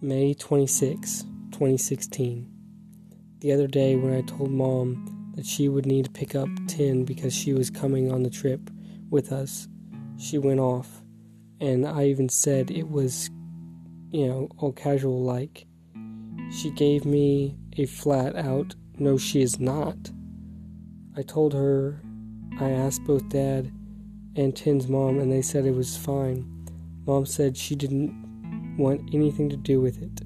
May 26, 2016. The other day, when I told mom that she would need to pick up Tin because she was coming on the trip with us, she went off. And I even said it was, you know, all casual like. She gave me a flat out, no, she is not. I told her, I asked both dad and Tin's mom, and they said it was fine. Mom said she didn't want anything to do with it,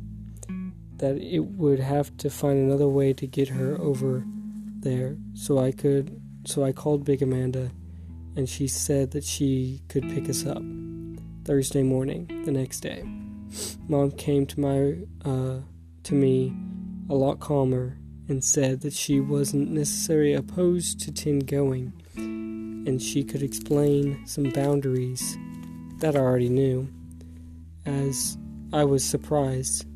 that it would have to find another way to get her over there. So I could, so I called Big Amanda, and she said that she could pick us up Thursday morning, the next day. Mom came to my, uh, to me, a lot calmer, and said that she wasn't necessarily opposed to Tin going and she could explain some boundaries that I already knew, as I was surprised.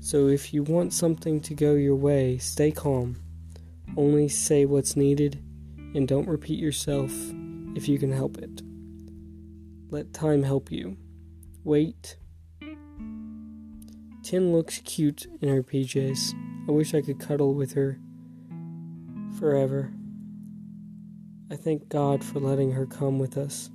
So if you want something to go your way, stay calm. Only say what's needed and don't repeat yourself if you can help it. Let time help you. Wait. Tin looks cute in her PJs. I wish I could cuddle with her forever. I thank God for letting her come with us.